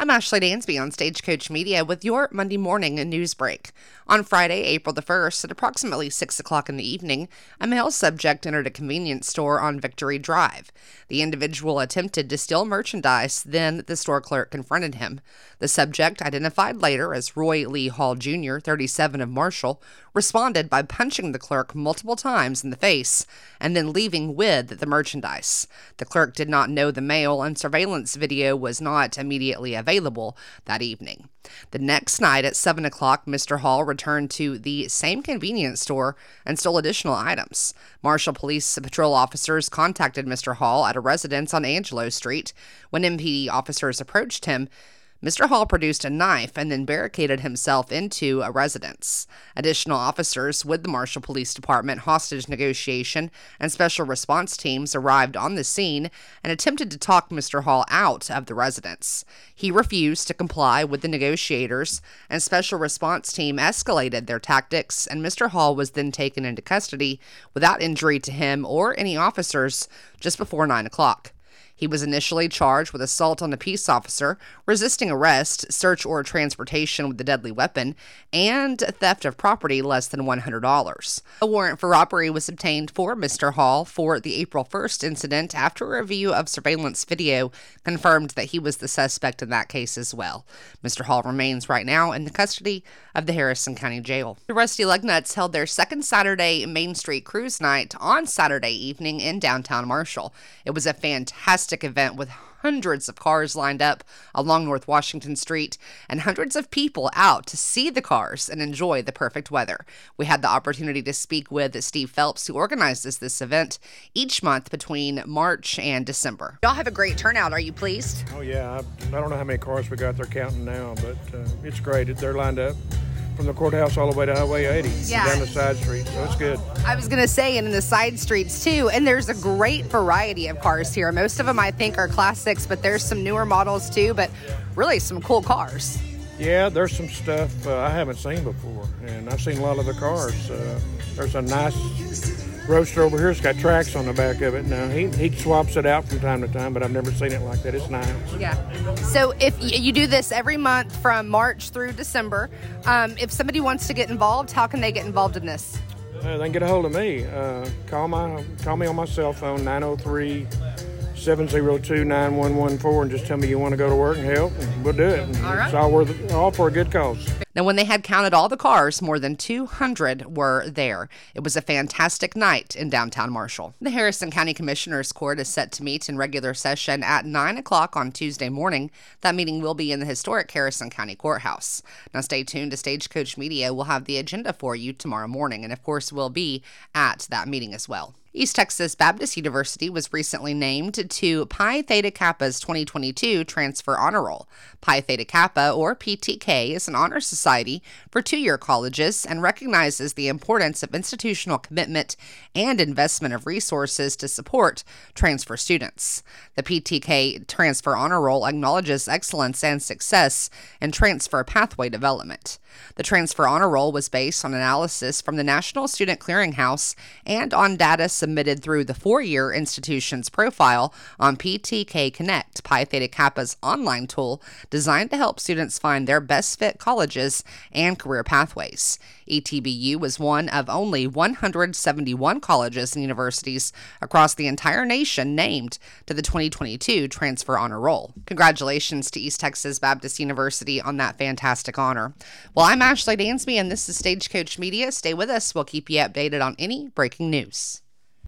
I'm Ashley Dansby on Stagecoach Media with your Monday morning news break. On Friday, April the 1st, at approximately 6 o'clock in the evening, a male subject entered a convenience store on Victory Drive. The individual attempted to steal merchandise, then the store clerk confronted him. The subject, identified later as Roy Lee Hall Jr., 37 of Marshall, responded by punching the clerk multiple times in the face and then leaving with the merchandise. The clerk did not know the male, and surveillance video was not immediately available available that evening. The next night at 7 o'clock, Mr. Hall returned to the same convenience store and stole additional items. Marshall Police patrol officers contacted Mr. Hall at a residence on Angelo Street. When MPD officers approached him, Mr. Hall produced a knife and then barricaded himself into a residence. Additional officers with the Marshall Police Department hostage negotiation and special response teams arrived on the scene and attempted to talk Mr. Hall out of the residence. He refused to comply with the negotiators, and special response team escalated their tactics, and Mr. Hall was then taken into custody without injury to him or any officers just before 9 o'clock. He was initially charged with assault on a peace officer, resisting arrest, search or transportation with a deadly weapon, and theft of property less than $100. A warrant for robbery was obtained for Mr. Hall for the April 1st incident after a review of surveillance video confirmed that he was the suspect in that case as well. Mr. Hall remains right now in the custody of the Harrison County Jail. The Rusty Lugnuts held their second Saturday Main Street Cruise Night on Saturday evening in downtown Marshall. It was a fantastic fantastic event with hundreds of cars lined up along North Washington Street and hundreds of people out to see the cars and enjoy the perfect weather. We had the opportunity to speak with Steve Phelps, who organizes this event each month between March and December. Y'all have a great turnout. Are you pleased? Oh, yeah. I, I don't know how many cars we got there counting now, but uh, it's great. They're lined up from the courthouse all the way to Highway 80 yeah. down the side streets. So it's good. I was going to say, and in the side streets too. And there's a great variety of cars here. Most of them, I think, are classics, but there's some newer models too. But really, some cool cars. Yeah, there's some stuff uh, I haven't seen before, and I've seen a lot of the cars. Uh, there's a nice roadster over here. It's got tracks on the back of it. Now he he swaps it out from time to time, but I've never seen it like that. It's nice. Yeah. So if you do this every month from March through December, um, if somebody wants to get involved, how can they get involved in this? Uh, they can get a hold of me. Uh, call my call me on my cell phone 903 702 9114 and just tell me you want to go to work and help, and we'll do it. All right. It's all, worth, all for a good cause. Now, when they had counted all the cars, more than 200 were there. It was a fantastic night in downtown Marshall. The Harrison County Commissioners Court is set to meet in regular session at 9 o'clock on Tuesday morning. That meeting will be in the historic Harrison County Courthouse. Now, stay tuned to Stagecoach Media. We'll have the agenda for you tomorrow morning, and of course, we'll be at that meeting as well. East Texas Baptist University was recently named to Phi Theta Kappa's 2022 Transfer Honor Roll. Phi Theta Kappa, or PTK, is an honor society for two year colleges and recognizes the importance of institutional commitment and investment of resources to support transfer students. The PTK Transfer Honor Roll acknowledges excellence and success in transfer pathway development. The Transfer Honor Roll was based on analysis from the National Student Clearinghouse and on data submitted through the four year institution's profile on PTK Connect, Phi Theta Kappa's online tool designed to help students find their best fit colleges and career pathways. ETBU was one of only 171 colleges and universities across the entire nation named to the 2022 Transfer Honor Roll. Congratulations to East Texas Baptist University on that fantastic honor. Well, I'm Ashley Dansby, and this is Stagecoach Media. Stay with us. We'll keep you updated on any breaking news.